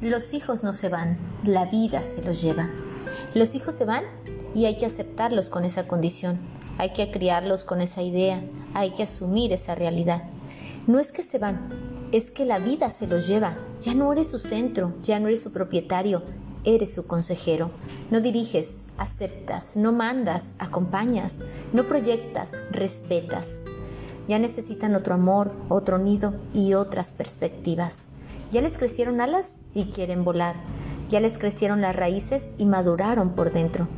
Los hijos no se van, la vida se los lleva. Los hijos se van y hay que aceptarlos con esa condición, hay que criarlos con esa idea, hay que asumir esa realidad. No es que se van, es que la vida se los lleva. Ya no eres su centro, ya no eres su propietario, eres su consejero. No diriges, aceptas, no mandas, acompañas, no proyectas, respetas. Ya necesitan otro amor, otro nido y otras perspectivas. Ya les crecieron alas y quieren volar. Ya les crecieron las raíces y maduraron por dentro.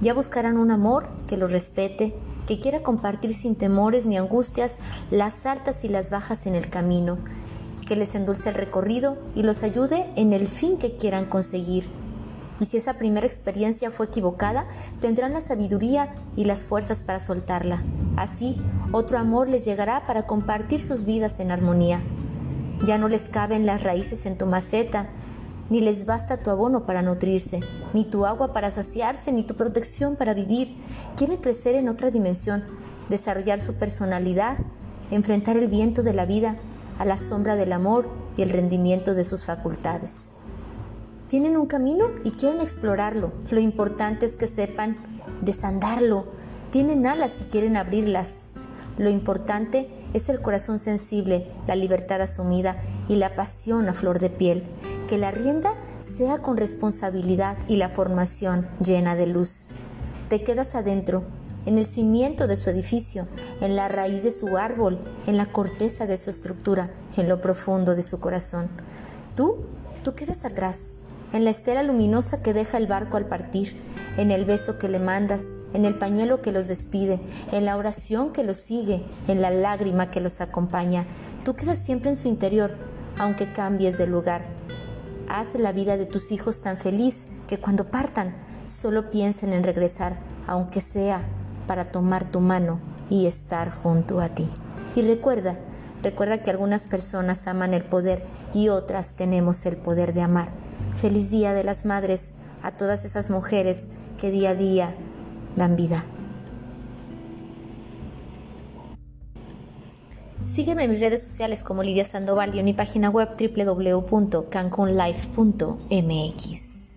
Ya buscarán un amor que los respete, que quiera compartir sin temores ni angustias las altas y las bajas en el camino, que les endulce el recorrido y los ayude en el fin que quieran conseguir. Y si esa primera experiencia fue equivocada, tendrán la sabiduría y las fuerzas para soltarla. Así, otro amor les llegará para compartir sus vidas en armonía. Ya no les caben las raíces en tu maceta, ni les basta tu abono para nutrirse, ni tu agua para saciarse, ni tu protección para vivir. Quieren crecer en otra dimensión, desarrollar su personalidad, enfrentar el viento de la vida a la sombra del amor y el rendimiento de sus facultades. Tienen un camino y quieren explorarlo. Lo importante es que sepan desandarlo. Tienen alas y quieren abrirlas. Lo importante es el corazón sensible, la libertad asumida y la pasión a flor de piel que la rienda sea con responsabilidad y la formación llena de luz. Te quedas adentro, en el cimiento de su edificio, en la raíz de su árbol, en la corteza de su estructura, en lo profundo de su corazón. Tú, tú quedas atrás, en la estela luminosa que deja el barco al partir, en el beso que le mandas, en el pañuelo que los despide, en la oración que los sigue, en la lágrima que los acompaña. Tú quedas siempre en su interior, aunque cambies de lugar haz la vida de tus hijos tan feliz que cuando partan solo piensen en regresar, aunque sea para tomar tu mano y estar junto a ti. Y recuerda, recuerda que algunas personas aman el poder y otras tenemos el poder de amar. Feliz Día de las Madres a todas esas mujeres que día a día dan vida. Sígueme en mis redes sociales como Lidia Sandoval y en mi página web www.cancunlife.mx.